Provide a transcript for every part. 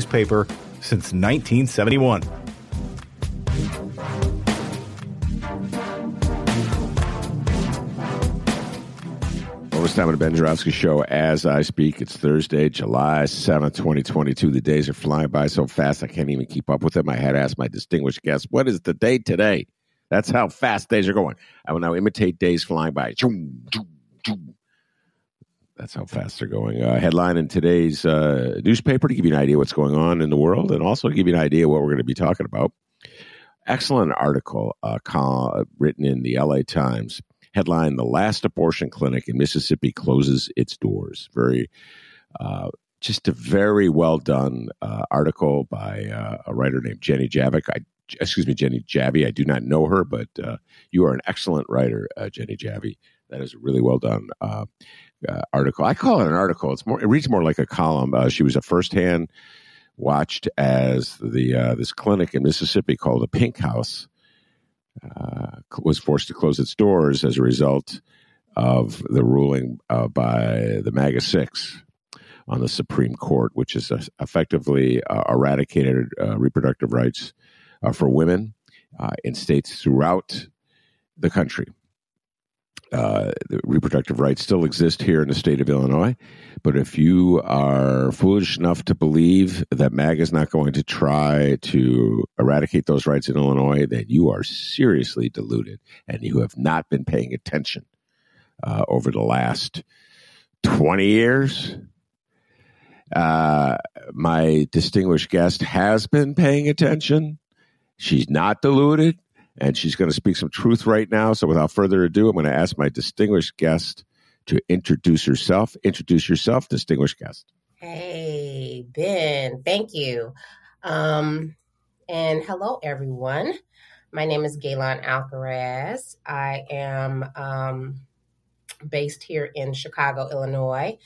newspaper since 1971. Well, it's time of the Ben Joravsky Show as I speak. It's Thursday, July 7th, 2022. The days are flying by so fast I can't even keep up with them. I had asked my distinguished guest, what is the date today? That's how fast days are going. I will now imitate days flying by. That's how fast they're going. Uh, headline in today's uh, newspaper to give you an idea what's going on in the world and also to give you an idea what we're going to be talking about. Excellent article uh, call, written in the LA Times. Headline The last abortion clinic in Mississippi closes its doors. Very, uh, just a very well done uh, article by uh, a writer named Jenny Javik. I, excuse me, Jenny Jarvie. I do not know her, but you are an excellent writer, Jenny Jarvie. That is really well done uh, article. I call it an article. It's more. It reads more like a column. Uh, she was a firsthand watched as the uh, this clinic in Mississippi called the Pink House uh, was forced to close its doors as a result of the ruling uh, by the MAGA Six on the Supreme Court, which has effectively uh, eradicated reproductive rights for women in states throughout the country uh, reproductive rights still exist here in the state of Illinois. But if you are foolish enough to believe that MAGA is not going to try to eradicate those rights in Illinois, then you are seriously deluded and you have not been paying attention uh, over the last 20 years. Uh, my distinguished guest has been paying attention. She's not deluded and she's going to speak some truth right now. So, without further ado, I'm going to ask my distinguished guest to introduce herself. Introduce yourself, distinguished guest. Hey, Ben. Thank you. Um, and hello, everyone. My name is Gaylon Alcaraz. I am um, based here in Chicago, Illinois,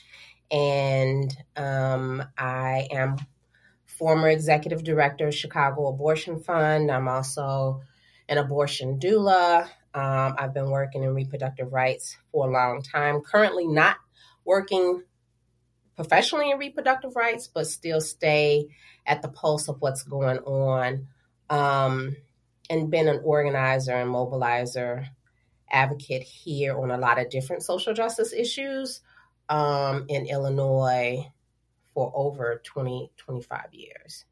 and um, I am former executive director of Chicago Abortion Fund. I'm also an abortion doula. Um, I've been working in reproductive rights for a long time. Currently, not working professionally in reproductive rights, but still stay at the pulse of what's going on. Um, and been an organizer and mobilizer advocate here on a lot of different social justice issues um, in Illinois for over 20, 25 years.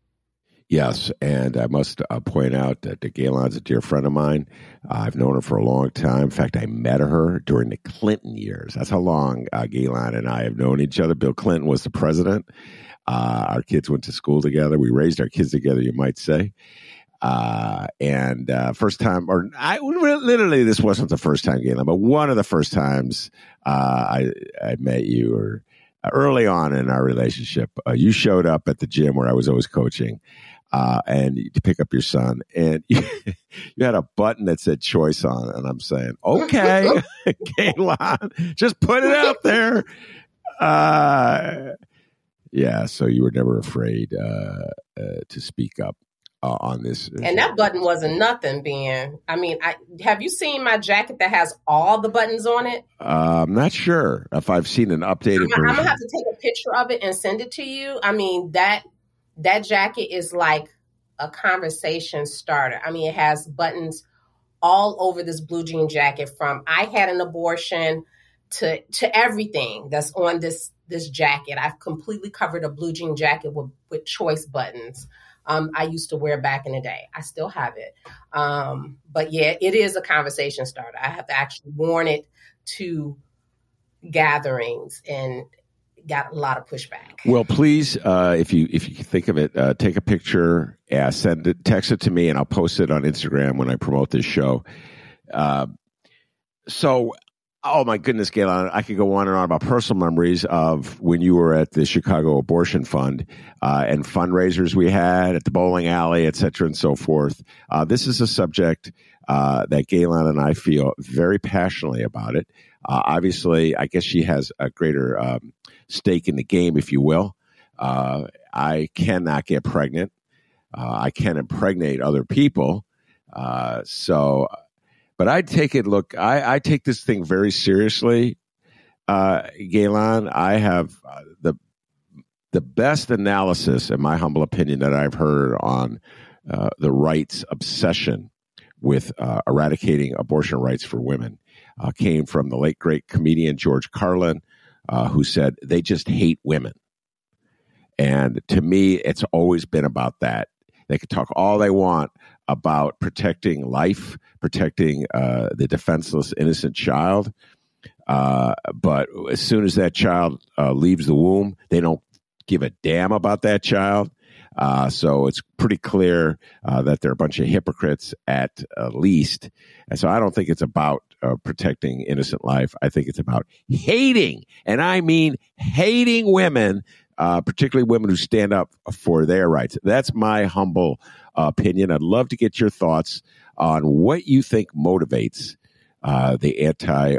Yes, and I must uh, point out that Gaylon's a dear friend of mine. Uh, I've known her for a long time. In fact, I met her during the Clinton years. That's how long uh, Gaylon and I have known each other. Bill Clinton was the president. Uh, our kids went to school together. We raised our kids together, you might say. Uh, and uh, first time, or I literally, this wasn't the first time, Gaylon, but one of the first times I I met you, or early on in our relationship, you showed up at the gym where I was always coaching, uh, and to pick up your son, and you, you, had a button that said "choice" on, it, and I'm saying, "Okay, Gaylon, just put it out there." Uh, Yeah, so you were never afraid uh, uh, to speak up uh, on this. And that button wasn't nothing, Ben. I mean, I have you seen my jacket that has all the buttons on it? Uh, I'm not sure if I've seen an updated I'm, version. I'm gonna have to take a picture of it and send it to you. I mean that that jacket is like a conversation starter. I mean, it has buttons all over this blue jean jacket from I had an abortion to to everything that's on this this jacket. I've completely covered a blue jean jacket with with choice buttons um, I used to wear back in the day. I still have it. Um, but yeah, it is a conversation starter. I have actually worn it to gatherings and got a lot of pushback. Well, please, uh, if you if you think of it, uh, take a picture, yeah, send it, text it to me, and I'll post it on Instagram when I promote this show. Uh, so Oh my goodness, Gaylon! I could go on and on about personal memories of when you were at the Chicago Abortion Fund uh, and fundraisers we had at the bowling alley, et cetera, and so forth. Uh, this is a subject uh, that Gaylon and I feel very passionately about it. Uh, obviously, I guess she has a greater um, stake in the game, if you will. Uh, I cannot get pregnant. Uh, I can impregnate other people. so but I take it. Look, I, I take this thing very seriously, uh, Gaylon. I have uh, the the best analysis, in my humble opinion, that I've heard on uh, the rights obsession with uh, eradicating abortion rights for women uh, came from the late great comedian George Carlin, uh, who said they just hate women. And to me, it's always been about that. They can talk all they want about protecting life, protecting uh, the defenseless, innocent child. Uh, but as soon as that child uh, leaves the womb, they don't give a damn about that child. Uh, so it's pretty clear uh, that they're a bunch of hypocrites at least. And so I don't think it's about uh, protecting innocent life. I think it's about hating, and I mean hating women uh, particularly women who stand up for their rights. That's my humble uh, opinion. I'd love to get your thoughts on what you think motivates uh, the anti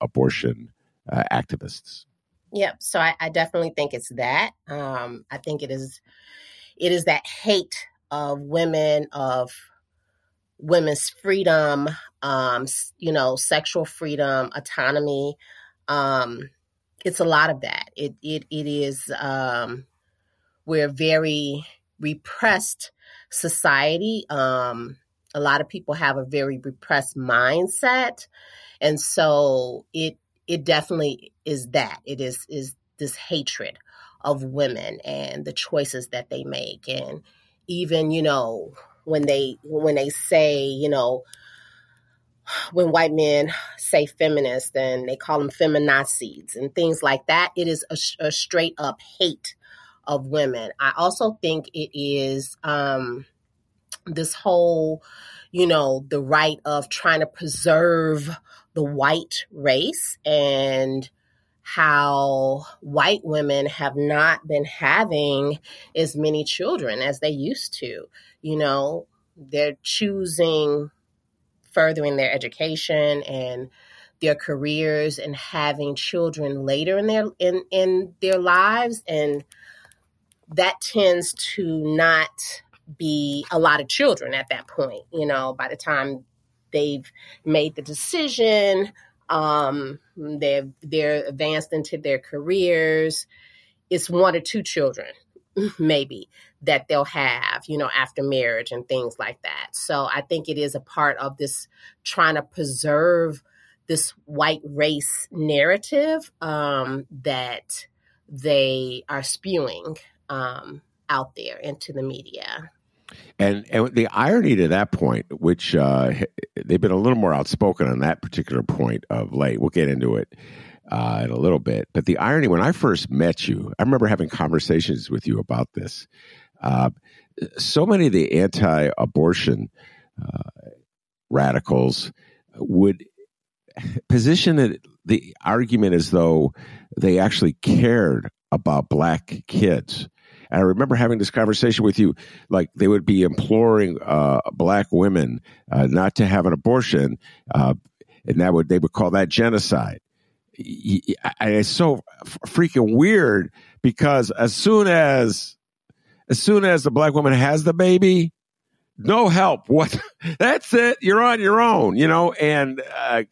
abortion uh, activists. Yep. So I, I, definitely think it's that. Um, I think it is it is that hate of women of women's freedom, um, you know, sexual freedom, autonomy. Um, it's a lot of that. It it it is um, we're very repressed society. Um, a lot of people have a very repressed mindset, and so it it definitely is that. It is is this hatred of women and the choices that they make, and even you know when they when they say you know when white men say feminist and they call them feminazis and things like that, it is a, a straight up hate of women. I also think it is um, this whole, you know, the right of trying to preserve the white race and how white women have not been having as many children as they used to. You know, they're choosing furthering their education and their careers and having children later in their in in their lives and that tends to not be a lot of children at that point you know by the time they've made the decision um they've they're advanced into their careers it's one or two children maybe that they'll have, you know, after marriage and things like that. So I think it is a part of this trying to preserve this white race narrative um, that they are spewing um, out there into the media. And and the irony to that point, which uh, they've been a little more outspoken on that particular point of late. We'll get into it uh, in a little bit. But the irony, when I first met you, I remember having conversations with you about this. Uh, so many of the anti abortion uh, radicals would position it, the argument as though they actually cared about black kids. And I remember having this conversation with you, like they would be imploring uh, black women uh, not to have an abortion, uh, and that would they would call that genocide it's so freaking weird because as soon as as soon as the black woman has the baby, no help. What? That's it. You're on your own. You know, and uh,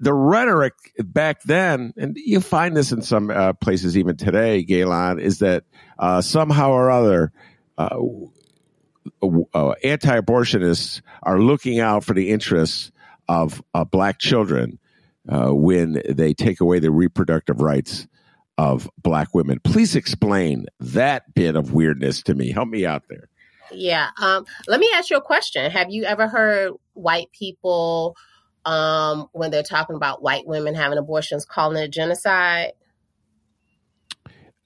the rhetoric back then, and you find this in some uh, places even today, Gaylon, is that uh, somehow or other. Uh, uh, anti-abortionists are looking out for the interests of uh, black children uh, when they take away the reproductive rights of black women. Please explain that bit of weirdness to me. Help me out there. Yeah. Um, let me ask you a question. Have you ever heard white people, um, when they're talking about white women having abortions, calling it genocide?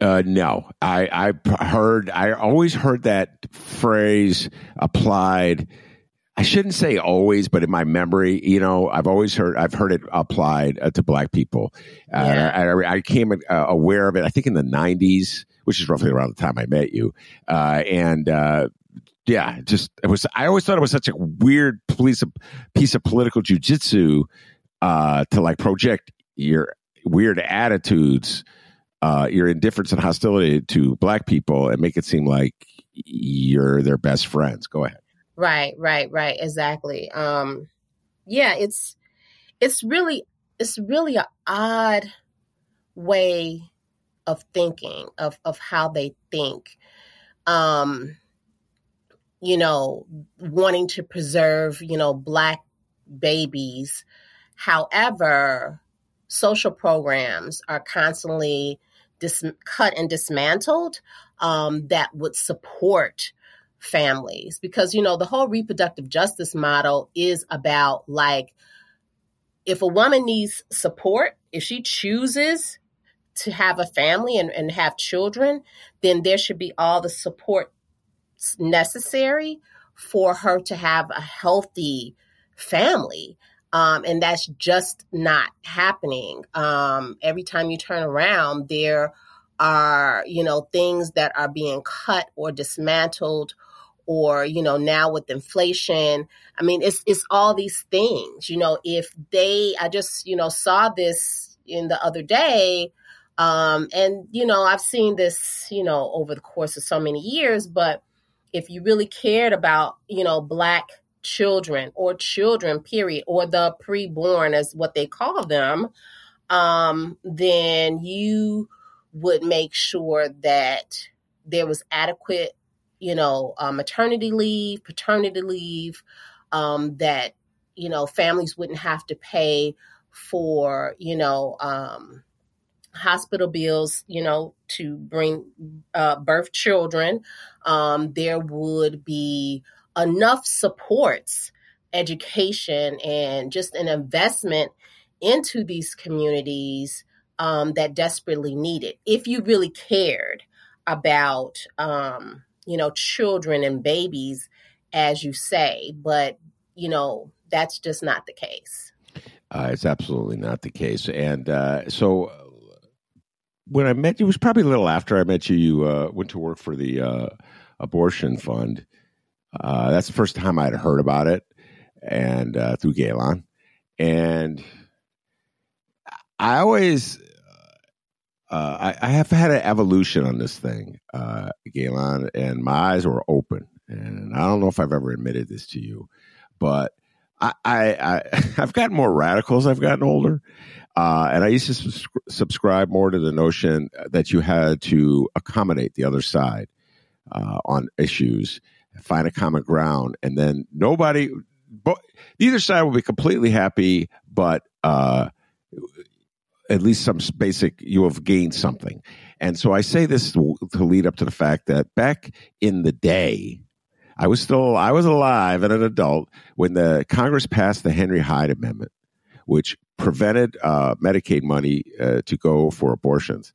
Uh, no, I I heard I always heard that phrase applied I shouldn't say always, but in my memory, you know, I've always heard I've heard it applied uh, to black people. Uh, yeah. I, I, came uh, aware of it, I think, in the '90s, which is roughly around the time I met you, uh, and uh, yeah, just it was. I always thought it was such a weird piece of piece of political jujitsu uh, to like project your weird attitudes, uh, your indifference and hostility to black people, and make it seem like you're their best friends. Go ahead. Right, right, right. Exactly. Um, yeah, it's it's really it's really an odd way of thinking of of how they think. Um, you know, wanting to preserve, you know, black babies. However, social programs are constantly dis- cut and dismantled um, that would support families because you know the whole reproductive justice model is about like if a woman needs support if she chooses to have a family and, and have children then there should be all the support necessary for her to have a healthy family um, and that's just not happening. Um, every time you turn around there are you know things that are being cut or dismantled or you know now with inflation. I mean it's it's all these things you know if they i just you know saw this in the other day um and you know i've seen this you know over the course of so many years but if you really cared about you know black children or children period or the preborn as what they call them um then you would make sure that there was adequate you know, uh, maternity leave, paternity leave, um, that, you know, families wouldn't have to pay for, you know, um, hospital bills, you know, to bring uh, birth children. Um, there would be enough supports, education, and just an investment into these communities um, that desperately need it. If you really cared about, um, you know, children and babies, as you say, but, you know, that's just not the case. Uh, it's absolutely not the case. And uh, so when I met you, it was probably a little after I met you, you uh, went to work for the uh, abortion fund. Uh, that's the first time I'd heard about it and uh, through Gaylon. And I always uh, I, I, have had an evolution on this thing, uh, Gaylon, and my eyes were open. And I don't know if I've ever admitted this to you, but I, I, I have gotten more radical as I've gotten older. Uh, and I used to subs- subscribe more to the notion that you had to accommodate the other side uh, on issues, find a common ground, and then nobody, but neither side will be completely happy, but uh, at least some basic, you have gained something. And so I say this to, to lead up to the fact that back in the day, I was still, I was alive and an adult when the Congress passed the Henry Hyde Amendment, which prevented uh, Medicaid money uh, to go for abortions.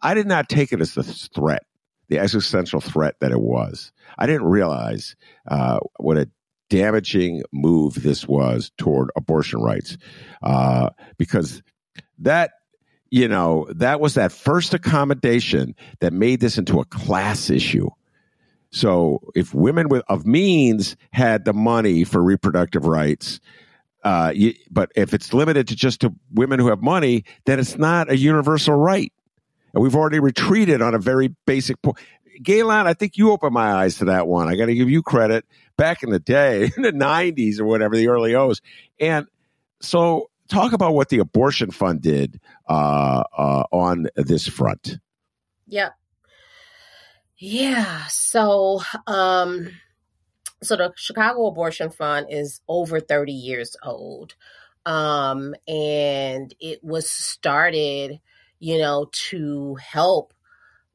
I did not take it as the threat, the existential threat that it was. I didn't realize uh, what a damaging move this was toward abortion rights, uh, because that you know that was that first accommodation that made this into a class issue so if women with, of means had the money for reproductive rights Uh, you, but if it's limited to just to women who have money, then it's not a universal right. And we've already retreated on a very basic point. Gaylon, I think you opened my eyes to that one. I got to give you credit. Back in the day, in the 90s or whatever, the early O's. And so talk about what the abortion fund did uh, uh, on this front. Yep. Yeah. So, um, so the Chicago Abortion Fund is over 30 years old. Um, and it was started, you know, to help,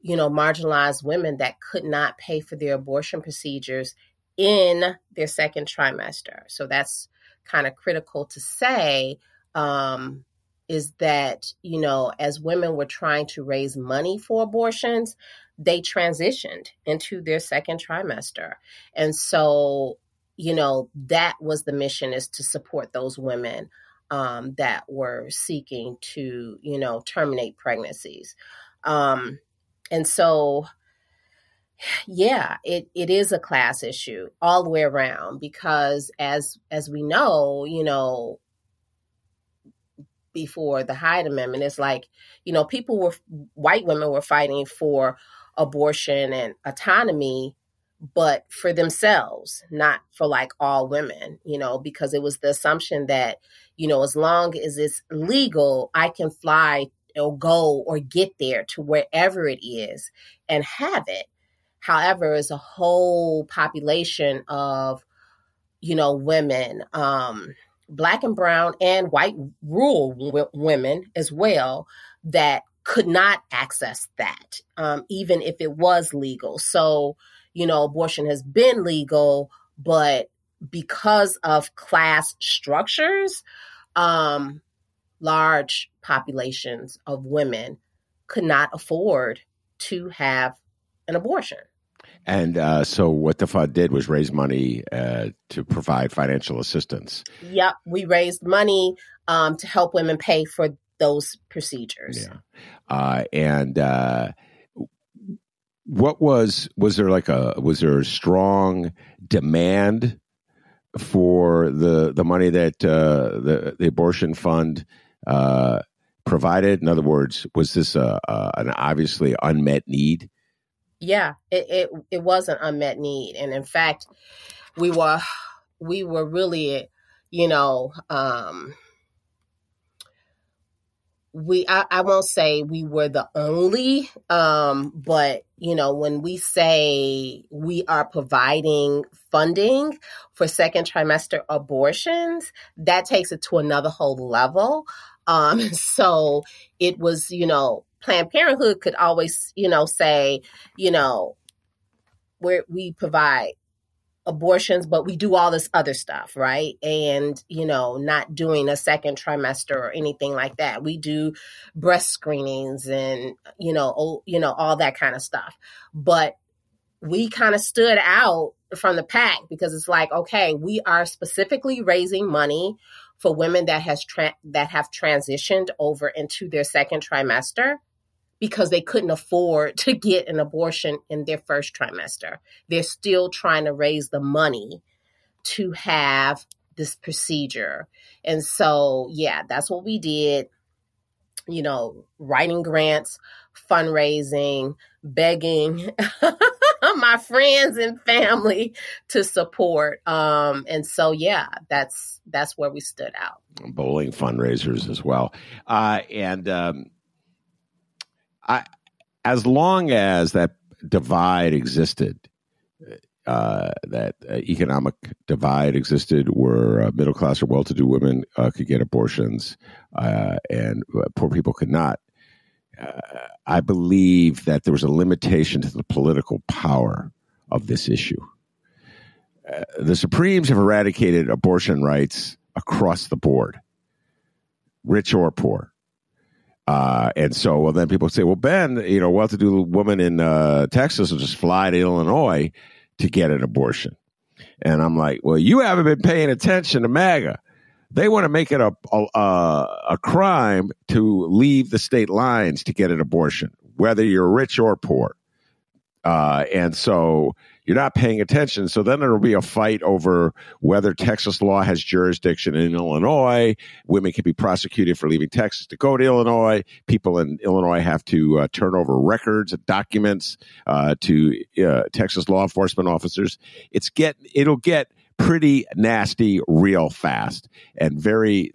you know, marginalized women that could not pay for their abortion procedures in their second trimester. So that's kind of critical to say um, is that, you know, as women were trying to raise money for abortions, they transitioned into their second trimester. And so, you know, that was the mission is to support those women um, that were seeking to, you know, terminate pregnancies. Um, and so, yeah, it, it is a class issue all the way around because as as we know, you know, before the Hyde Amendment, it's like, you know, people were white women were fighting for abortion and autonomy but for themselves not for like all women you know because it was the assumption that you know as long as it's legal i can fly or go or get there to wherever it is and have it. However as a whole population of you know women um black and brown and white rural w- women as well that could not access that, um, even if it was legal. So, you know, abortion has been legal, but because of class structures, um, large populations of women could not afford to have an abortion. And uh, so, what the fund did was raise money uh, to provide financial assistance. Yep, we raised money um, to help women pay for those procedures. Yeah. Uh, and uh, what was was there like a was there a strong demand for the the money that uh, the the abortion fund uh, provided? In other words, was this a, a, an obviously unmet need? Yeah, it, it it was an unmet need, and in fact, we were we were really, you know. Um, we I, I, won't say we were the only um but you know when we say we are providing funding for second trimester abortions that takes it to another whole level. Um so it was you know planned parenthood could always you know say you know where we provide abortions, but we do all this other stuff, right? And, you know, not doing a second trimester or anything like that. We do breast screenings and, you know, you know, all that kind of stuff. But we kind of stood out from the pack because it's like, okay, we are specifically raising money for women that has tra- that have transitioned over into their second trimester because they couldn't afford to get an abortion in their first trimester. They're still trying to raise the money to have this procedure. And so, yeah, that's what we did. You know, writing grants, fundraising, begging my friends and family to support. Um, and so, yeah, that's that's where we stood out. Bowling fundraisers as well, uh, and um, I, as long as that divide existed, uh, that uh, economic divide existed where uh, middle class or well to do women uh, could get abortions uh, and uh, poor people could not. I believe that there was a limitation to the political power of this issue. the Supremes have eradicated abortion rights across the board, rich or poor. Uh, and so, well, then people say, well, Ben, you know, well-to-do woman in uh, Texas will just fly to Illinois to get an abortion. And I'm like, well, you haven't been paying attention to MAGA. They want to make it a, a, a crime to leave the state lines to get an abortion, whether you're rich or poor. Uh, and so you're not paying attention. So then there'll be a fight over whether Texas law has jurisdiction in Illinois. Women can be prosecuted for leaving Texas to go to Illinois. People in Illinois have to uh, turn over records and documents uh, to uh, Texas law enforcement officers. It's get it'll get pretty nasty real fast and very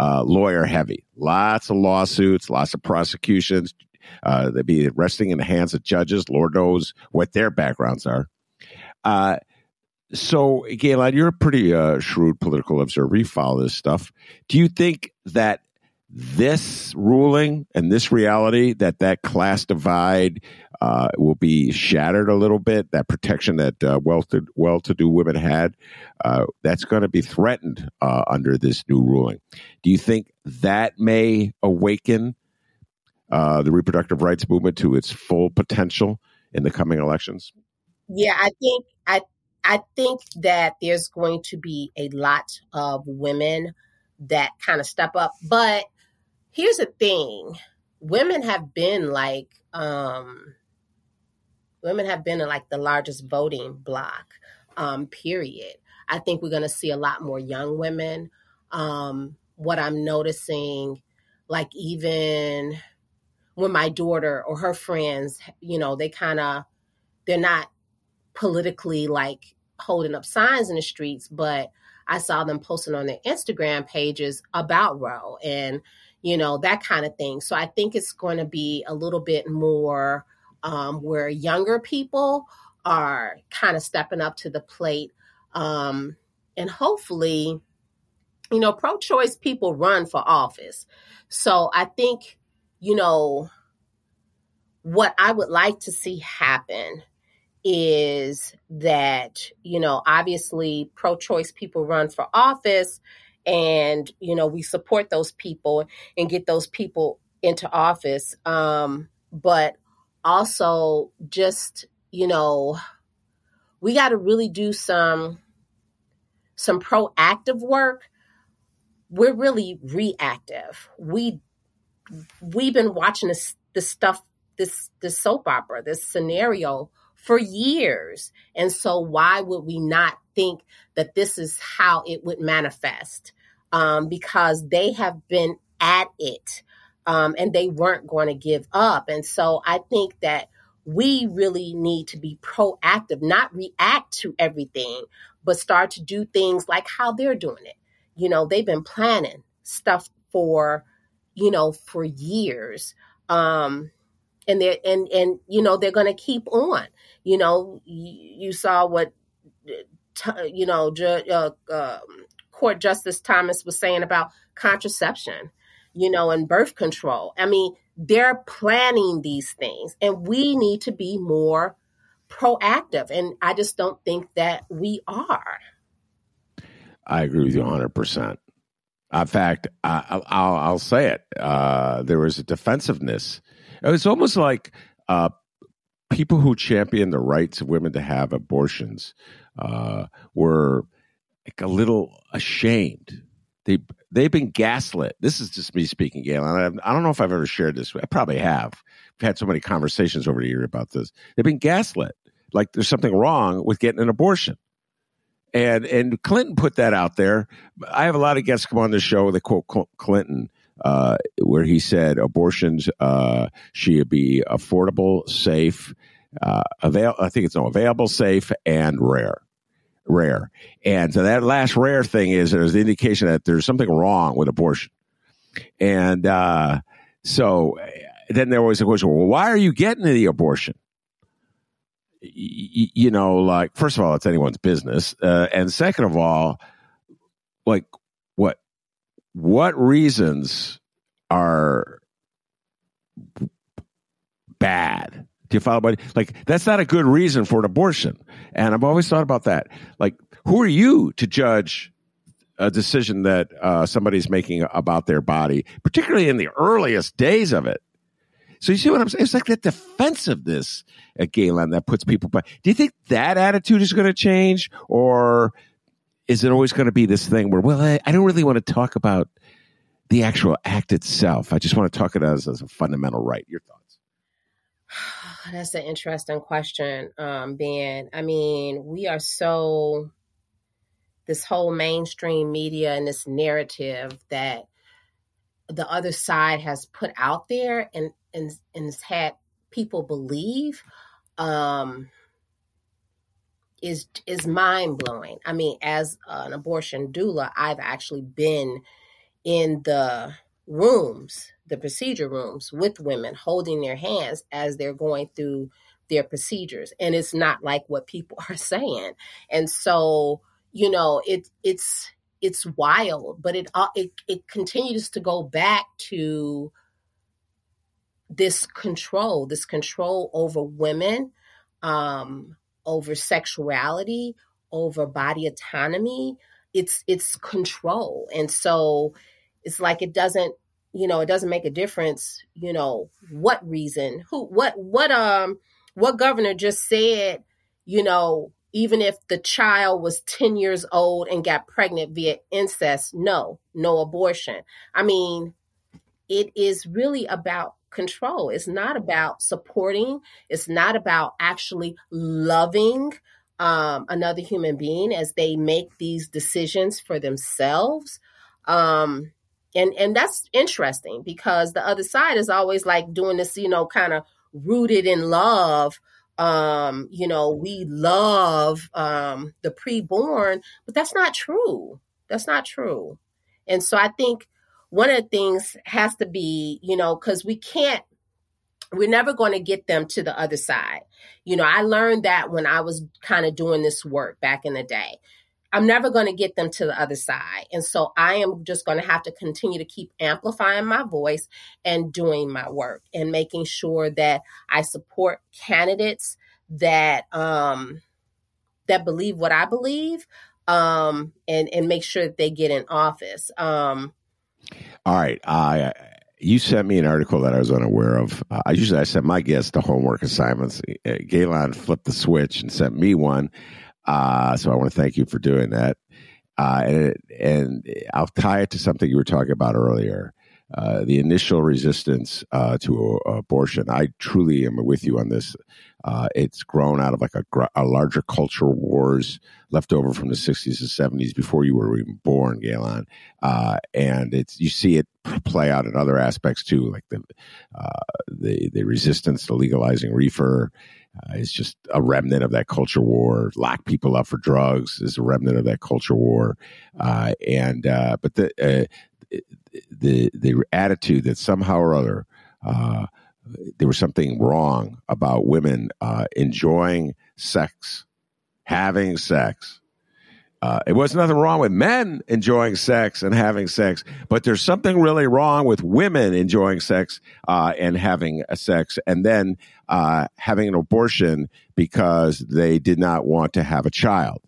uh, lawyer heavy. Lots of lawsuits, lots of prosecutions. Uh, they'd be resting in the hands of judges. Lord knows what their backgrounds are. Uh, so, Gaylon, you're a pretty uh, shrewd political observer. You follow this stuff. Do you think that this ruling and this reality that that class divide uh, will be shattered a little bit, that protection that uh, well-to, well-to-do women had, uh, that's going to be threatened uh, under this new ruling. Do you think that may awaken the reproductive rights movement to its full potential in the coming elections? Yeah, I think I think that there's going to be a lot of women that kind of step up. But here's the thing. Women have been like um women have been like the largest voting block um period. I think we're going to see a lot more young women. Um what I'm noticing like even when my daughter or her friends, you know, they kind of they're not politically like holding up signs in the streets, but I saw them posting on their Instagram pages about Roe and, you know, that kind of thing. So I think it's going to be a little bit more um, where younger people are kind of stepping up to the plate. Um, and hopefully, you know, pro choice people run for office. So I think, you know, what I would like to see happen is that, you know, obviously pro choice people run for office and, you know, we support those people and get those people into office. Um, but also just, you know, we got to really do some some proactive work we're really reactive we we've been watching this this stuff this this soap opera this scenario for years. And so, why would we not think that this is how it would manifest? Um, because they have been at it um, and they weren't going to give up. And so, I think that we really need to be proactive, not react to everything, but start to do things like how they're doing it. You know, they've been planning stuff for, you know, for years. Um, and they're and and you know they're going to keep on. You know you, you saw what you know ju- uh, uh, court justice thomas was saying about contraception you know and birth control. I mean they're planning these things and we need to be more proactive and i just don't think that we are. I agree with you 100% in fact I, will say it. Uh, there was a defensiveness it's almost like uh, people who champion the rights of women to have abortions uh, were like a little ashamed. They they've been gaslit. This is just me speaking, Gail. I, I don't know if I've ever shared this. I probably have. I've had so many conversations over the year about this. They've been gaslit. Like there's something wrong with getting an abortion. And and Clinton put that out there. I have a lot of guests come on the show. They quote Clinton, uh, where he said abortions uh, should be affordable, safe, uh, avail. I think it's no available, safe, and rare. Rare, and so that last rare thing is there's the indication that there's something wrong with abortion, and uh, so then there was a question: Well, why are you getting the abortion? you know, like first of all, it's anyone's business, uh, and second of all, like what reasons are bad? Do you follow, buddy? Like that's not a good reason for an abortion, and I've always thought about that. Like, who are you to judge a decision that uh, somebody's making about their body, particularly in the earliest days of it? So you see what I'm saying? It's like that defensiveness at Gaylon that puts people back. Do you think that attitude is going to change, or is it always going to be this thing where, well, I, I, don't really want to talk about the actual act itself. I just want to talk about it as, as a fundamental right. Your thoughts? That's an interesting question, um, Ben. I mean, we are so this whole mainstream media and this narrative that the other side has put out there and and and has had people believe um, is is mind blowing. I mean, as an abortion doula, I've actually been in the rooms, the procedure rooms with women, holding their hands as they're going through their procedures, and it's not like what people are saying. And so, you know, it it's it's wild, but it uh, it it continues to go back to this control, this control over women, um, over sexuality, over body autonomy. It's it's control, and so it's like it doesn't, you know, it doesn't make a difference, you know, what reason, who, what, what, um, what governor just said, you know, even if the child was 10 years old and got pregnant via incest, no, no abortion. I mean, it is really about control. It's not about supporting, it's not about actually loving um, another human being as they make these decisions for themselves. Um, and and that's interesting because the other side is always like doing this, you know, kind of rooted in love um, you know, we love um, the preborn, but that's not true. That's not true. And so I think one of the things has to be, you know, because we can't, we're never going to get them to the other side. You know, I learned that when I was kind of doing this work back in the day. I'm never going to get them to the other side. And so I am just going to have to continue to keep amplifying my voice and doing my work and making sure that I support candidates that um that believe what I believe um and and make sure that they get in office. Um All right. You sent me an article that I was unaware of. Uh, I usually I sent my guests the homework assignments. Uh, Gaylon flipped the switch and sent me one. Uh, so I want to thank you for doing that. Uh, and, and, I'll tie it to something you were talking about earlier. Uh, the initial resistance uh, to abortion. I truly am with you on this. Uh, it's grown out of like a, a, larger cultural wars left over from the 60s and 70s before you were even born, Gaylon. Uh, and it's you see it play out in other aspects too, like the the the resistance to legalizing reefer uh, is just a remnant of that culture war. Lock people up for drugs is a remnant of that culture war, uh, and uh, but the uh, the the attitude that somehow or other uh, there was something wrong about women uh, enjoying sex, having sex, uh, it was nothing wrong with men enjoying sex and having sex, but there's something really wrong with women enjoying sex uh, and having sex, and then uh, having an abortion because they did not want to have a child.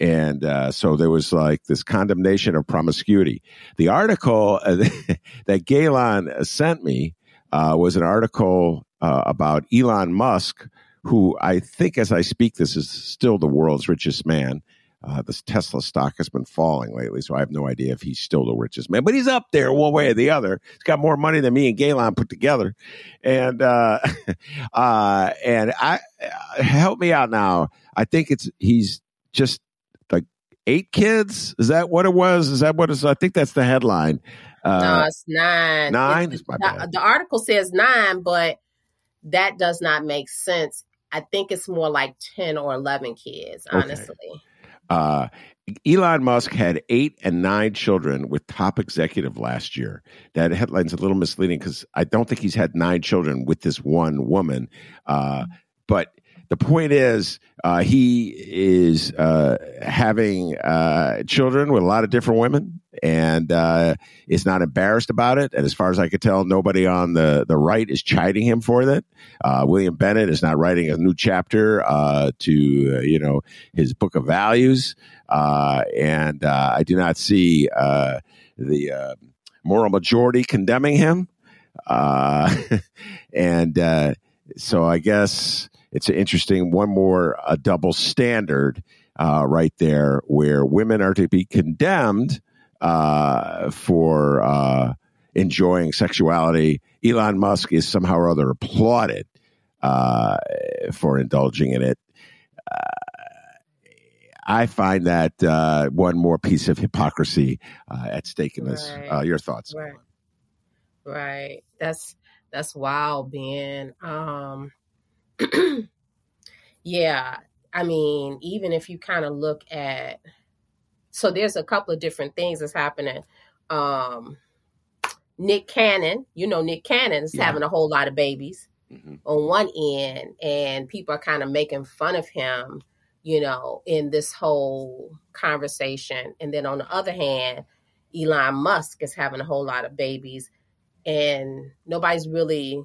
And uh, so there was like this condemnation of promiscuity. The article that Gaylon sent me uh, was an article uh, about Elon Musk, who I think, as I speak, this is still the world's richest man. Uh, this Tesla stock has been falling lately, so I have no idea if he's still the richest man, but he's up there one way or the other. He's got more money than me and Gaylon put together, and uh, uh, and I uh, help me out now. I think it's he's just eight kids. Is that what it was? Is that what it's? I think that's the headline. Uh, no, it's nine. Nine. It's, the, the article says nine, but that does not make sense. I think it's more like ten or eleven kids, honestly. Okay. Uh, Elon Musk had eight and nine children with top executive last year. That headline's a little misleading because I don't think he's had nine children with this one woman. Uh, but the point is, uh, he is uh, having uh, children with a lot of different women and uh, is not embarrassed about it. And as far as I could tell, nobody on the, the right is chiding him for that. Uh, William Bennett is not writing a new chapter uh, to, you know, his book of values. and I do not see the moral majority condemning him. and so I guess it's an interesting one more a double standard uh, right there where women are to be condemned uh, for uh, enjoying sexuality. Elon Musk is somehow or other applauded. uh, for indulging in it. Uh, I find that uh, one more piece of hypocrisy uh, at stake in this. Right. Uh, your thoughts? Right. Right. That's that's wild, Ben. Um yeah. I mean, even if you kind of look at so there's a couple of different things that's happening. Um Nick Cannon, you know Nick Cannon is Yeah. having a whole lot of babies Mhm. on one end and people are kind of making fun of him, you know, in this whole conversation. And then on the other hand, Elon Musk is having a whole lot of babies and nobody's really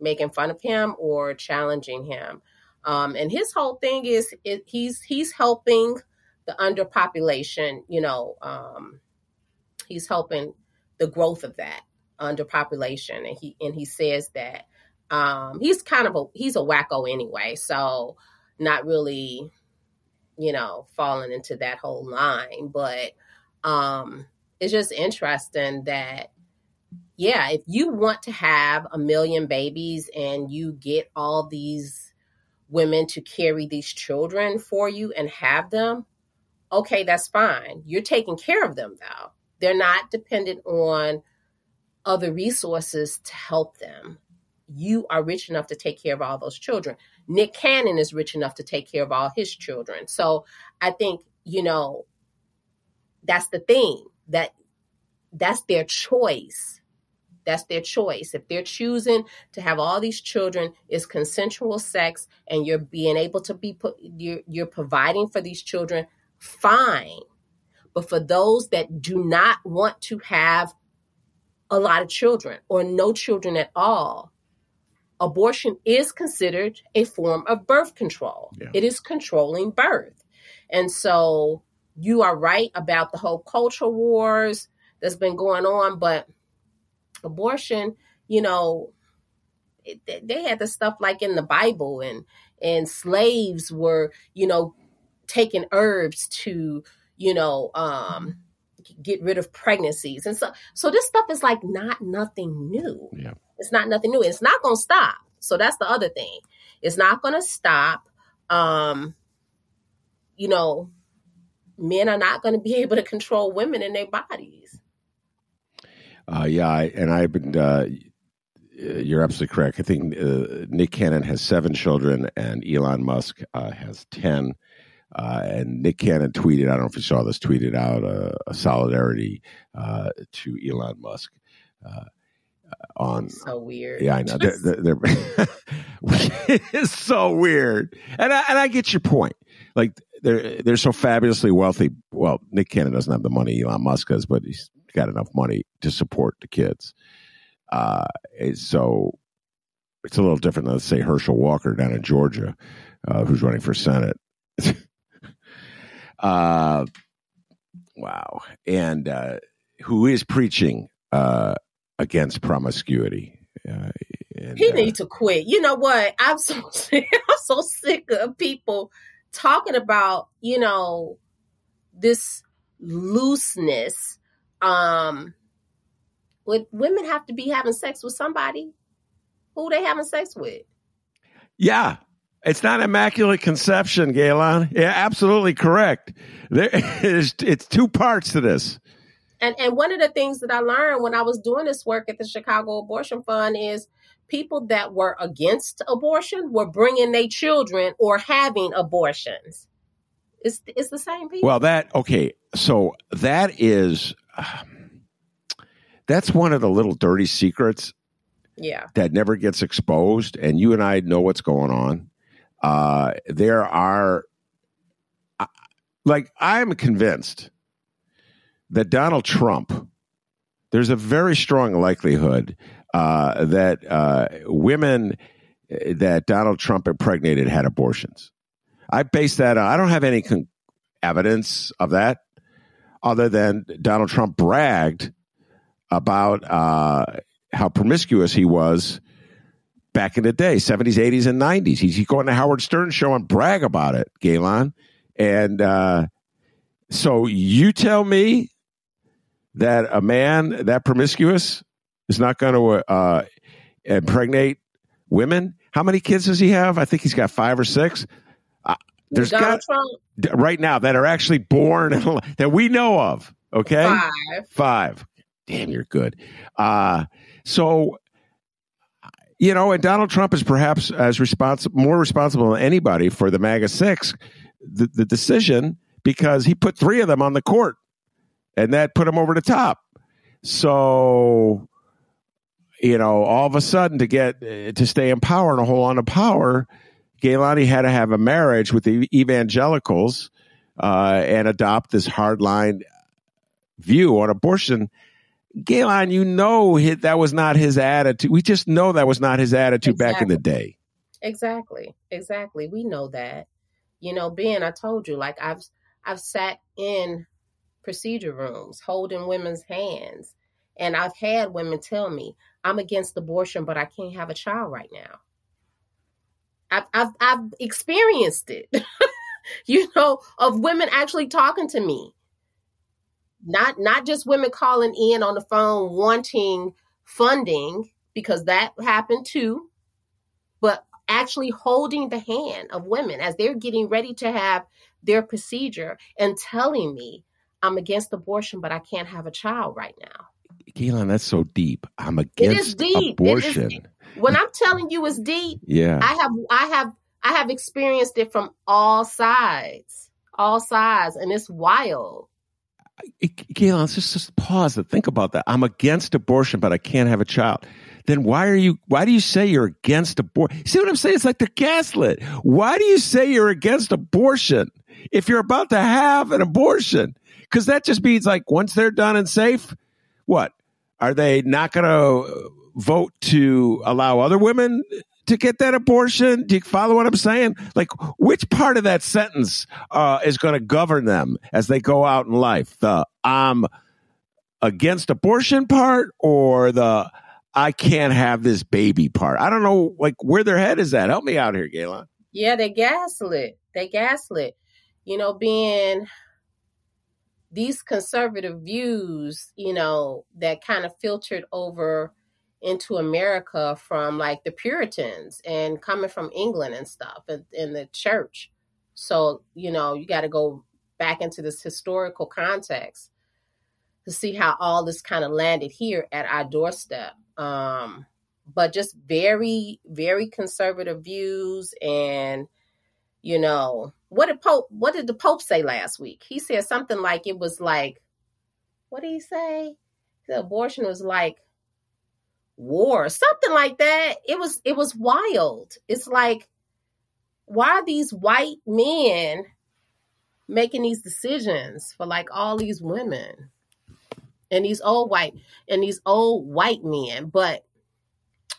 making fun of him or challenging him. Um, and his whole thing is it, he's he's helping the underpopulation. You know, um, he's helping the growth of that underpopulation, and he and he says that um, he's kind of a he's a wacko anyway, so not really, you know, falling into that whole line. But um, it's just interesting that yeah, if you want to have a million babies and you get all these women to carry these children for you and have them, okay, that's fine. You're taking care of them though. They're not dependent on other resources to help them. You are rich enough to take care of all those children. Nick Cannon is rich enough to take care of all his children. So I think, you know, that's the thing that that's their choice that's their choice. If they're choosing to have all these children, it's consensual sex, and you're being able to be put, you're, you're providing for these children, fine. But for those that do not want to have a lot of children or no children at all, abortion is considered a form of birth control. Yeah. It is controlling birth. And so you are right about the whole culture wars that's been going on, but abortion, you know, it, they- had the stuff like in the Bible, and and slaves were, you know, taking herbs to, you know, um, get rid of pregnancies, and so so this stuff is like not nothing new. Yeah. It's not nothing new. It's not going to stop. So that's the other thing. It's not going to stop. Um, you know, men are not going to be able to control women in their bodies. Uh, yeah, I, and I've been. Uh, you're absolutely correct. I think uh, Nick Cannon has seven children, and Elon Musk uh, has ten. Uh, and Nick Cannon tweeted. I don't know if you saw this. Tweeted out a, a solidarity uh, to Elon Musk uh, on. So weird. Yeah, I know. They're, they're, they're it's so weird, and I and I get your point. Like they're they're so fabulously wealthy. Well, Nick Cannon doesn't have the money Elon Musk has, but he's got enough money to support the kids. Uh, so it's a little different than let's say Herschel Walker down in Georgia, uh, who's running for Senate. uh, wow, and uh, who is preaching uh, against promiscuity. Uh, and, He needs to quit. You know what? I'm so sick. I'm so sick of people talking about, you know, this looseness. Um would women have to be having sex with somebody? Who they having sex with? Yeah. It's not immaculate conception, Gaylon. Yeah, absolutely correct. There is it's two parts to this. And and one of the things that I learned when I was doing this work at the Chicago Abortion Fund is people that were against abortion were bringing their children or having abortions. It's it's the same people. Well, that okay. So that is um, that's one of the little dirty secrets yeah. that never gets exposed, and you and I know what's going on. Uh, there are, like, I'm convinced that Donald Trump. There's a very strong likelihood uh, that uh, women that Donald Trump impregnated had abortions. I base that on, I don't have any con- evidence of that other than Donald Trump bragged about uh, how promiscuous he was back in the day, 70s, 80s, and 90s. He's, he'd go Howard Stern show and brag about it, Gaylon. And uh, so you tell me that a man that promiscuous is not going to uh, impregnate women? How many kids does he have? I think he's got five or six. Uh, there's Donald got Trump, right now that are actually born that we know of. Okay, five. Five. Damn, you're good. Uh, so, you know, and Donald Trump is perhaps as responsible, more responsible than anybody for the MAGA six, the, the decision because he put three of them on the court, and that put him over the top. So, you know, all of a sudden to get to stay in power and to hold on to power, Gaylani had to have a marriage with the evangelicals uh, and adopt this hardline view on abortion. Gaylon, you know that was not his attitude. We just know that was not his attitude exactly. back in the day. Exactly, exactly. We know that. You know, Ben, I told you, like I've I've sat in procedure rooms holding women's hands, and I've had women tell me, "I'm against abortion, but I can't have a child right now." I've I've, I've experienced it. you know, of women actually talking to me not not just women calling in on the phone wanting funding because that happened too but actually holding the hand of women as they're getting ready to have their procedure and telling me i'm against abortion but i can't have a child right now Gaylon, that's so deep. I'm against deep. abortion. Deep. When I'm telling you it's deep, yeah. I have I have I have experienced it from all sides. All sides. And it's wild. Let's just, just pause and think about that. I'm against abortion, but I can't have a child. Then why are you? Why do you say you're against abortion? See what I'm saying? It's like they're gaslit. Why do you say you're against abortion if you're about to have an abortion? Because that just means like once they're done and safe, what are they not going to vote to allow other women to get that abortion? Do you follow what I'm saying? Like, which part of that sentence uh, is going to govern them as they go out in life? The I'm against abortion part or the I can't have this baby part? I don't know, like, where their head is at. Help me out here, Gaylon. Yeah, they gaslit. They gaslit. You know, being these conservative views, you know, that kind of filtered over into America from like the Puritans and coming from England and stuff and in the church. So, you know, you got to go back into this historical context to see how all this kind of landed here at our doorstep. Um, but just very, very conservative views and, you know, what did Pope what did the Pope say last week? He said something like it was like what did he say? The abortion was like war, something like that. It was it was wild. It's like why are these white men making these decisions for like all these women and these old white and these old white men but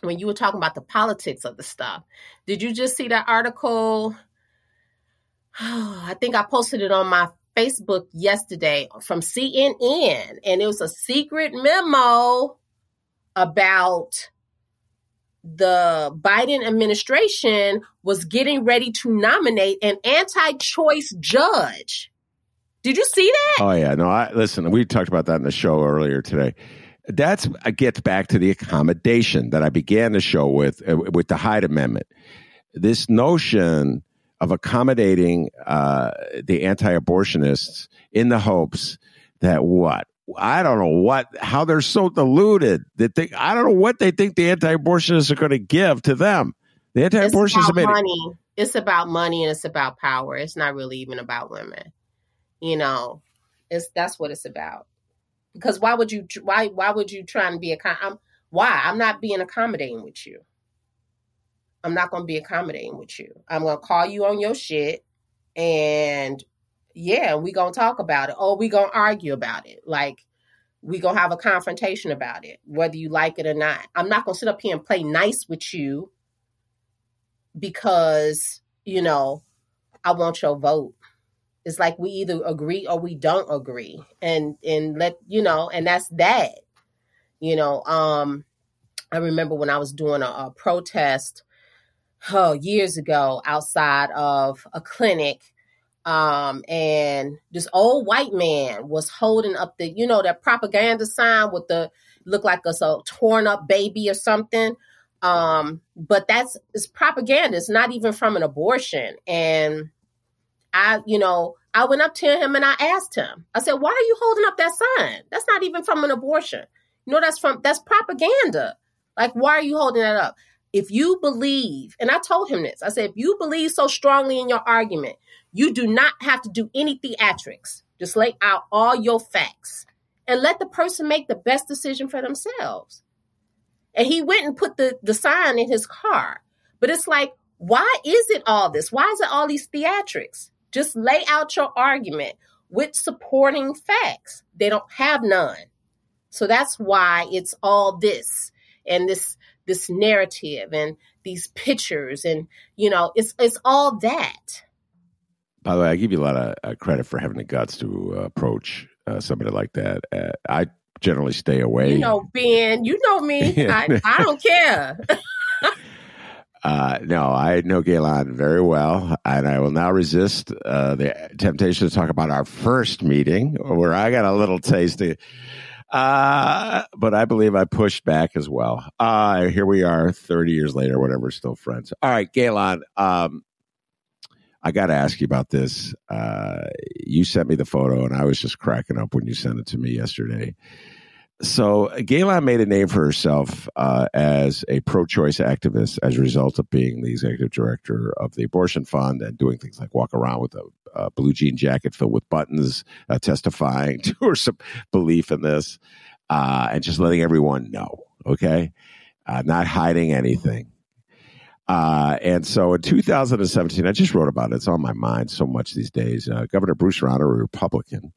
when you were talking about the politics of the stuff did you just see that article i think i posted it on my facebook yesterday from cnn and it was a secret memo about the Biden administration was getting ready to nominate an anti-choice judge. Did you see that? Oh yeah, no. I listen. We talked about that in the show earlier today. That's gets back to the accommodation that I began the show with uh, with the Hyde Amendment. This notion of accommodating uh, the anti-abortionists in the hopes that what I don't know what how they're so deluded that they I don't know what they think the anti-abortionists are going to give to them. The anti-abortionists it's about money. It's about money and it's about power. It's not really even about women. You know, it's that's what it's about. Because why would you why why would you try and be a I'm, why I'm not being accommodating with you. I'm not going to be accommodating with you. I'm going to call you on your shit and yeah, we gonna talk about it. Or we gonna argue about it. Like we gonna have a confrontation about it, whether you like it or not. I'm not gonna sit up here and play nice with you because, you know, I want your vote. It's like we either agree or we don't agree. And and let you know, and that's that. You know, um, I remember when I was doing a, a protest oh, years ago outside of a clinic um, and this old white man was holding up the, you know, that propaganda sign with the look like a, a torn up baby or something. Um, but that's it's propaganda. It's not even from an abortion. And I, you know, I went up to him and I asked him, I said, why are you holding up that sign? That's not even from an abortion. You know, that's from, that's propaganda. Like, why are you holding that up? If you believe, and I told him this, I said, if you believe so strongly in your argument, you do not have to do any theatrics. Just lay out all your facts and let the person make the best decision for themselves. And he went and put the, the sign in his car. But it's like, why is it all this? Why is it all these theatrics? Just lay out your argument with supporting facts. They don't have none. So that's why it's all this and this this narrative and these pictures and you know it's it's all that. By the way, I give you a lot of uh, credit for having the guts to uh, approach uh, somebody like that. Uh, I generally stay away. You know, Ben, you know me. I, I don't care. Uh, no, I know Gaylon very well, and I will now resist uh, the temptation to talk about our first meeting, where I got a little taste. Of, uh, but I believe I pushed back as well. Uh, here we are, thirty years later, whatever, still friends. All right, Gaylon, um, I got to ask you about this. Uh, you sent me the photo, and I was just cracking up when you sent it to me yesterday so Gaylon made a name for herself uh, as a pro-choice activist as a result of being the executive director of the Abortion Fund and doing things like walk around with a, blue jean jacket filled with buttons, uh, testifying to her belief in this, uh, and just letting everyone know. Okay, uh, not hiding anything. Uh, and so in 2017, I just wrote about it. It's on my mind so much these days. Uh, Governor Bruce Rauner, a Republican,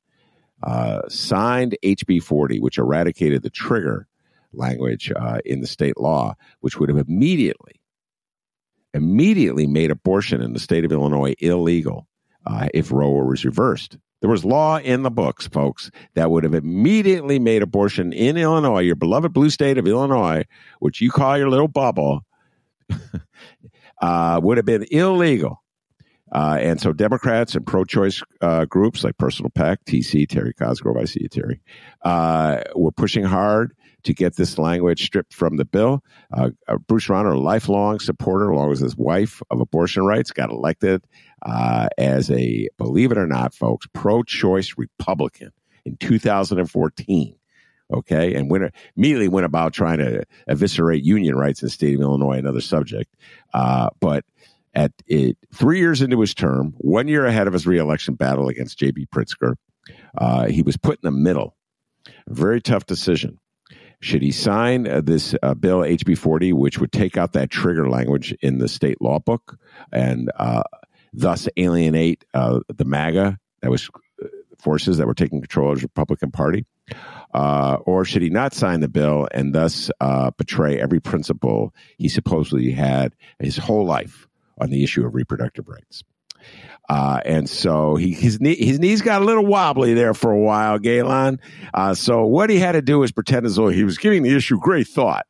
uh, signed HB 40, which eradicated the trigger language uh, in the state law, which would have immediately, immediately made abortion in the state of Illinois illegal uh, if Roe was reversed. There was law in the books, folks, that would have immediately made abortion in Illinois, your beloved blue state of Illinois, which you call your little bubble, uh, would have been illegal uh, and so Democrats and pro-choice uh, groups like Personal PAC, TC, Terry Cosgrove, I see you, Terry, uh, were pushing hard to get this language stripped from the bill. Uh, uh, Bruce Rauner, a lifelong supporter, along with his wife, of abortion rights, got elected uh, as a, believe it or not, folks, pro-choice Republican in 2014 okay, and went, immediately went about trying to eviscerate union rights in the state of Illinois, another subject. Uh, but at it, three years into his term, one year ahead of his reelection battle against J.B. Pritzker, uh, he was put in the middle. Very tough decision. Should he sign uh, this uh, bill, HB 40, which would take out that trigger language in the state law book and uh, thus alienate uh, the MAGA that was uh, forces that were taking control of the Republican Party? or should he not sign the bill and thus betray every principle he supposedly had his whole life? On the issue of reproductive rights. Uh, and so he, his knee, his knees got a little wobbly there for a while, Gaylon. Uh, so what he had to do was pretend as though he was giving the issue great thought.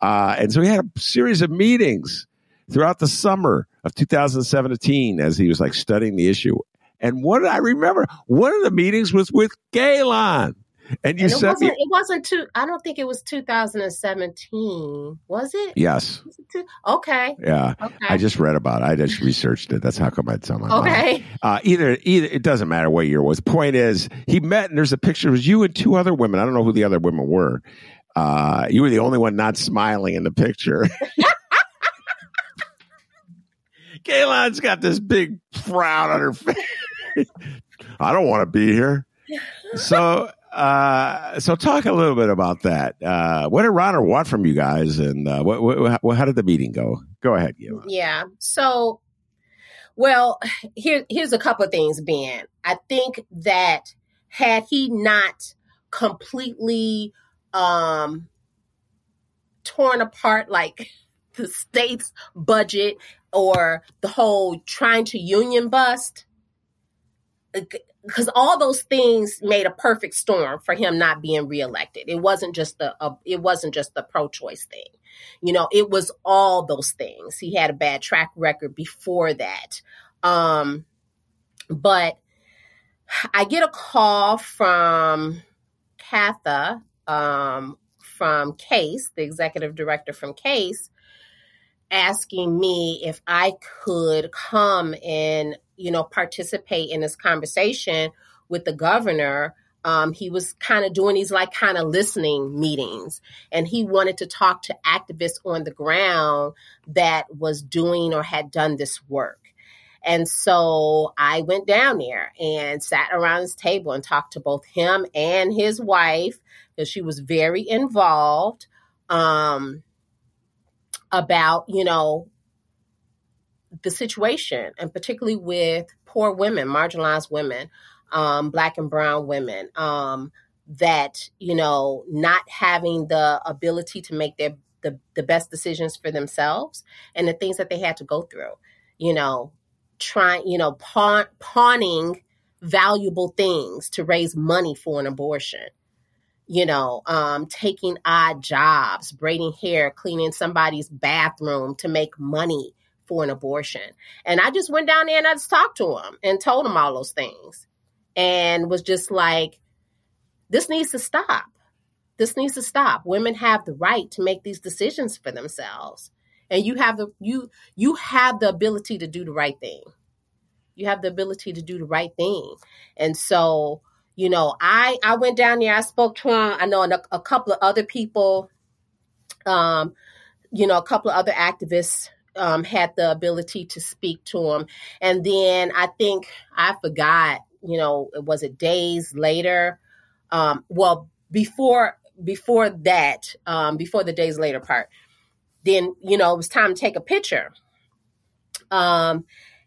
Uh, and so he had a series of meetings throughout the summer of 2017 as he was like studying the issue. And what did I remember? One of the meetings was with Gaylon. And you and it said wasn't, it wasn't two. I don't think it was 2017. Was it? Yes. Was it two, okay. Yeah. Okay. I just read about it. I just researched it. That's how come I'd tell my Okay. Uh, either either it doesn't matter what year it was. The point is, he met and there's a picture. It was you and two other women. I don't know who the other women were. Uh, you were the only one not smiling in the picture. Gaylon's got this big frown on her face. I don't want to be here. So uh, so talk a little bit about that. Uh, what did Rauner want from you guys, and uh, what, what, what, how did the meeting go? Go ahead, Gila. Yeah. So, well, here here's a couple of things, Ben. I think that had he not completely um, torn apart like the state's budget or the whole trying to union bust because all those things made a perfect storm for him not being reelected. It wasn't just the uh, it wasn't just the pro-choice thing. You know, it was all those things. He had a bad track record before that. Um but I get a call from Katha um from CASE, the executive director from CASE, asking me if I could come and, you know, participate in this conversation with the governor. Um, he was kind of doing these like kind of listening meetings and he wanted to talk to activists on the ground that was doing or had done this work. And so I went down there and sat around his table and talked to both him and his wife because she was very involved um, about, you know, the situation and particularly with poor women, marginalized women, um, black and brown women, um, that, you know, not having the ability to make their the, the best decisions for themselves and the things that they had to go through. You know, trying, you know, pawn, pawning valuable things to raise money for an abortion. You know, um, taking odd jobs, braiding hair, cleaning somebody's bathroom to make money for an abortion. And I just went down there and I just talked to him and told him all those things and was just like, this needs to stop. This needs to stop. Women have the right to make these decisions for themselves and you have the you you have the ability to do the right thing you have the ability to do the right thing and so you know i i went down there i spoke to him i know a, a couple of other people um you know a couple of other activists um, had the ability to speak to him. And then i think i forgot you know it was it days later? Um well before before that um before the days later part then you know it was time to take a picture. Um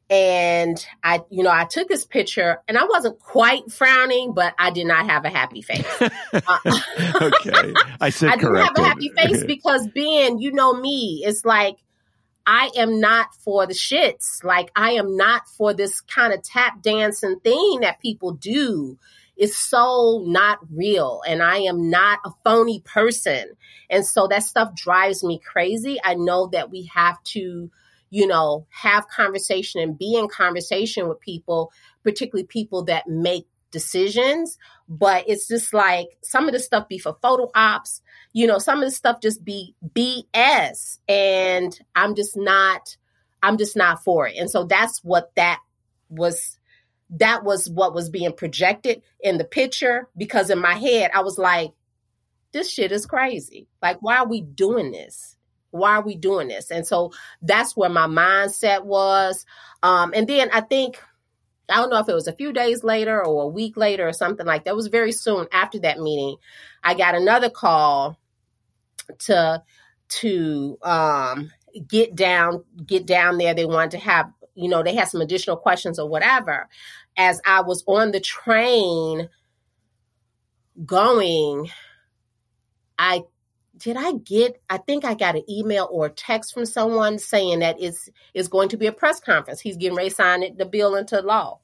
and i you know i took this picture and i wasn't quite frowning but i did not have a happy face. Uh, okay. I said i didn't have a happy face because being you know me it's like i am not for the shits like i am not for this kind of tap dancing thing that people do It's so not real and I am not a phony person. And so that stuff drives me crazy. I know that we have to, you know, have conversation and be in conversation with people, particularly people that make decisions. But it's just like some of the stuff be for photo ops, you know, some of the stuff just be BS. And I'm just not, I'm just not for it. And so that's what that was that was what was being projected in the picture because in my head I was like, this shit is crazy. Like, why are we doing this? Why are we doing this? And so that's where my mindset was. Um, and then I think, I don't know if it was a few days later or a week later or something like that. It was very soon after that meeting. I got another call to to um, get down get down there. They wanted to have you know they had some additional questions or whatever as I was on the train going, I did I get I think I got an email or a text from someone saying that it's it's going to be a press conference. He's getting ready to sign it, the bill into law.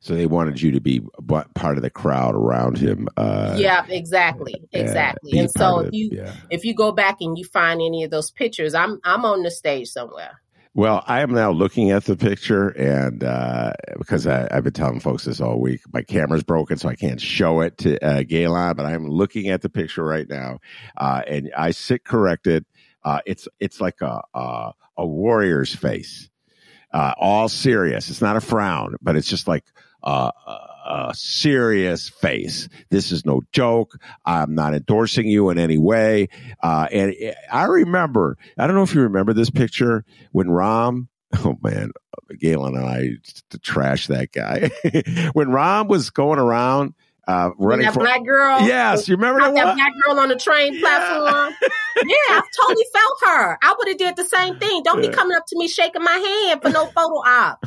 So they wanted you to be part of the crowd around him. Uh, yeah, exactly, exactly. and so if you yeah. if you go back and you find any of those pictures, I'm I'm on the stage somewhere. Well, I am now looking at the picture, and uh, because I, have been telling folks this all week, my camera's broken, so I can't show it to uh, Gaylon. But I'm looking at the picture right now, uh, and I sit corrected. Uh, it's it's like a a, a warrior's face, uh, all serious. It's not a frown, but it's just like uh, a serious face. This is no joke. I'm not endorsing you in any way. Uh, and I remember, I don't know if you remember this picture when Rahm, oh man, Gaylon and I to trash that guy. when Rahm was going around, uh, running that for black girl. Yes, you remember that, that black girl on the train platform. yeah, I totally felt her. I would have did the same thing. Don't yeah. be coming up to me shaking my hand for no photo op.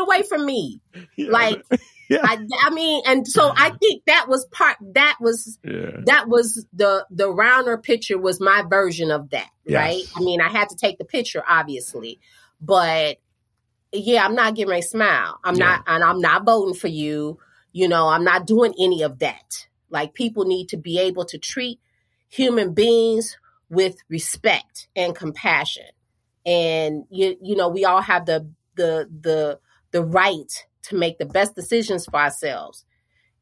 Get away from me. Yeah. Like yeah. I, I mean, and so I think that was part. That was yeah. that was the the Rauner picture was my version of that, yes. right? I mean, I had to take the picture, obviously, but yeah, I'm not giving a smile. I'm yeah. not, and I'm not voting for you. You know, I'm not doing any of that. Like people need to be able to treat human beings with respect and compassion, and you you know, we all have the the the the right to make the best decisions for ourselves.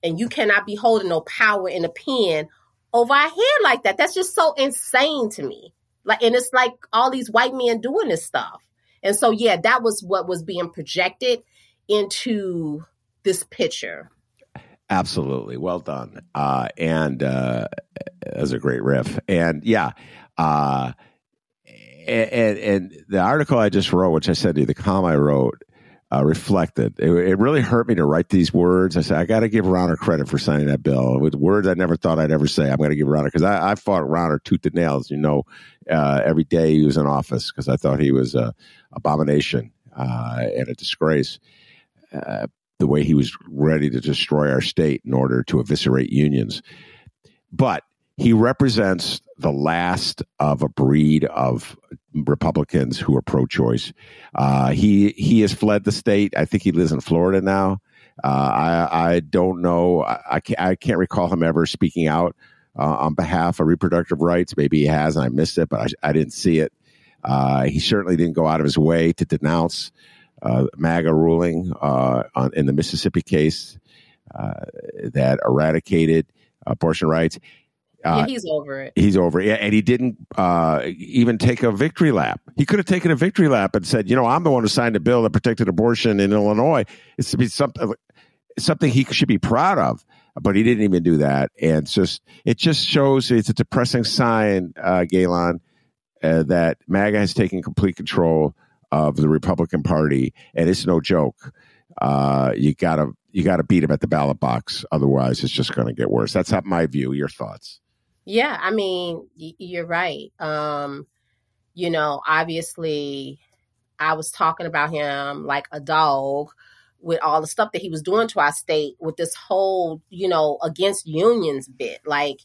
And you cannot be holding no power in a pen over our head like that. That's just so insane to me. Like, and it's like all these white men doing this stuff. And so, yeah, that was what was being projected into this picture. Absolutely. Well done. Uh, and uh, as a great riff. And yeah, uh, and, and, the article I just wrote, which I to you, the column I wrote, uh, reflected. It, it, really hurt me to write these words. I said, I got to give Rauner credit for signing that bill with words I never thought I'd ever say. I'm going to give Rauner because I, I, fought Rauner tooth and nails, you know, uh, every day he was in office because I thought he was a abomination uh, and a disgrace. Uh, the way he was ready to destroy our state in order to eviscerate unions. But he represents the last of a breed of Republicans who are pro-choice. Uh, he he has fled the state. I think he lives in Florida now. Uh, I I don't know. I can't, I can't recall him ever speaking out uh, on behalf of reproductive rights. Maybe he has, and I missed it, but I, I didn't see it. Uh, he certainly didn't go out of his way to denounce uh, MAGA ruling uh, on, in the Mississippi case that eradicated abortion rights. Uh, yeah, he's over it. He's over it. Yeah, and he didn't uh, even take a victory lap. He could have taken a victory lap and said, "You know, I'm the one who signed a bill that protected abortion in Illinois." It's to be something something he should be proud of, but he didn't even do that. And it's just it just shows it's a depressing sign, uh, Gaylon, uh, that MAGA has taken complete control of the Republican Party, and it's no joke. Uh, you gotta you gotta beat him at the ballot box, otherwise it's just going to get worse. That's not my view. Your thoughts? Yeah, I mean, you're right. Um, you know, obviously, I was talking about him like a dog with all the stuff that he was doing to our state with this whole, you know, against unions bit. Like,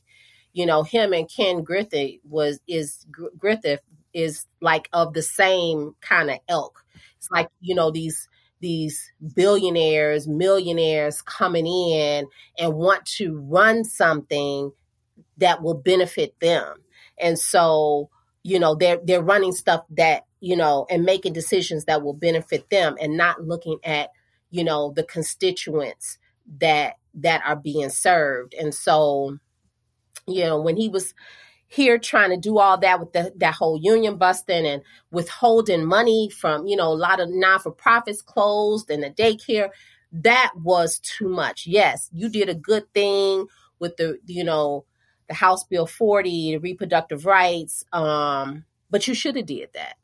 you know, him and Ken Griffin was is Griffin is like of the same kind of elk. It's like, you know, these these billionaires, millionaires coming in and want to run something that will benefit them. And so, you know, they're they're running stuff that, you know, and making decisions that will benefit them and not looking at, you know, the constituents that that are being served. And so, you know, when he was here trying to do all that with the, that whole union busting and withholding money from, you know, a lot of non for profits closed and the daycare, that was too much. Yes, you did a good thing with the, you know, the House Bill 40, the reproductive rights. Um, but you should have did that.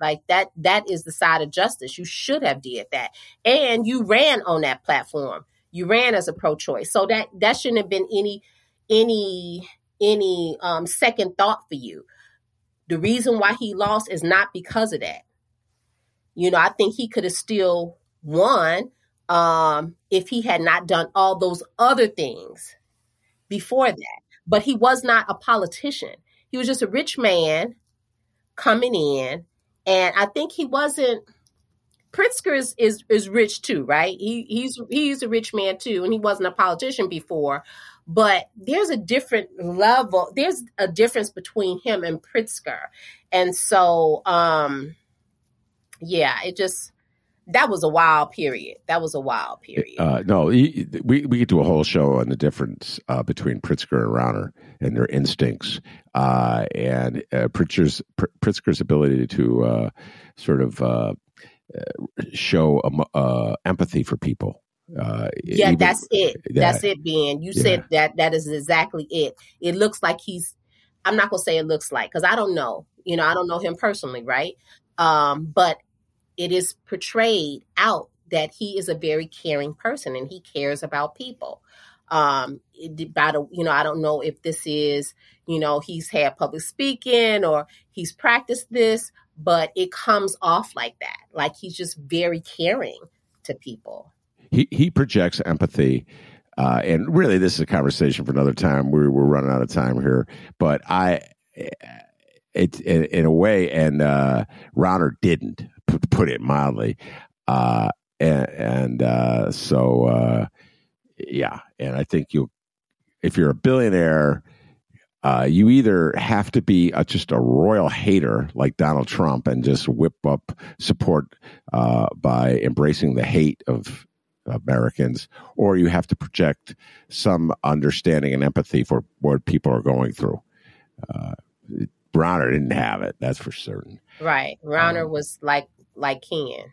Like that, that is the side of justice. You should have did that. And you ran on that platform. You ran as a pro-choice. So that, that shouldn't have been any, any, any um, second thought for you. The reason why he lost is not because of that. You know, I think he could have still won um, if he had not done all those other things before that but he was not a politician. He was just a rich man coming in. And I think he wasn't Pritzker is, is is rich too, right? He he's he's a rich man too, and he wasn't a politician before. But there's a different level. There's a difference between him and Pritzker, and so um, yeah, it just that was a wild period. That was a wild period. Uh, no, we we could do a whole show on the difference uh, between Pritzker and Rauner and their instincts, uh, and uh, Pritzker's Pritzker's ability to uh, sort of uh, show um, empathy for people. yeah, even, that's it. That, that's it, Ben. You yeah. said that. That is exactly it. It looks like he's. I'm not gonna say it looks like because I don't know. You know, I don't know him personally, right? Um, but it is portrayed out that he is a very caring person and he cares about people. Um, about a, you know, I don't know if this is, you know, he's had public speaking or he's practiced this, but it comes off like that. Like he's just very caring to people. He he projects empathy. Uh, and really, this is a conversation for another time. We're, we're running out of time here, but I, it, in, in a way, and uh, didn't put it mildly. Uh, and, and uh, so, uh, yeah, and I think you, if you're a billionaire, uh, you either have to be a, just a royal hater like Donald Trump and just whip up support uh, by embracing the hate of Americans, or you have to project some understanding and empathy for what people are going through. Uh, Rauner didn't have it. That's for certain. Right. Rauner Um, was like like Ken.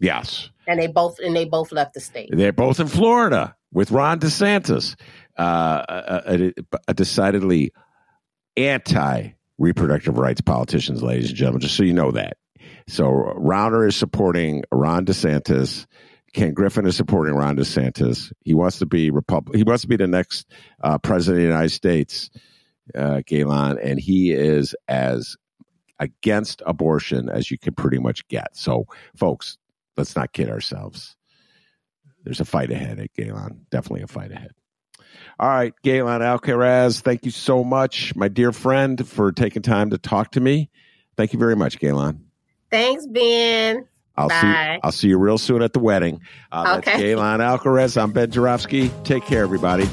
Yes, And they both and they both left the state. they're both in Florida with Ron DeSantis, uh, a, a, a decidedly anti reproductive rights politicians, ladies and gentlemen. Just so you know that. So Rauner is supporting Ron DeSantis. Ken Griffin is supporting Ron DeSantis. He wants to be Repub- He wants to be the next uh, president of the United States, uh, Gaylon, and he is as against abortion as you can pretty much get. So, folks, let's not kid ourselves. There's a fight ahead at Gaylon. Definitely a fight ahead. All right, Gaylon Alcaraz, thank you so much, my dear friend, for taking time to talk to me. Thank you very much, Gaylon. Thanks, Ben. I'll see. I'll see you real soon at the wedding. Uh, That's Okay. Gaylon Alcaraz. I'm Ben Joravsky. Take care, everybody.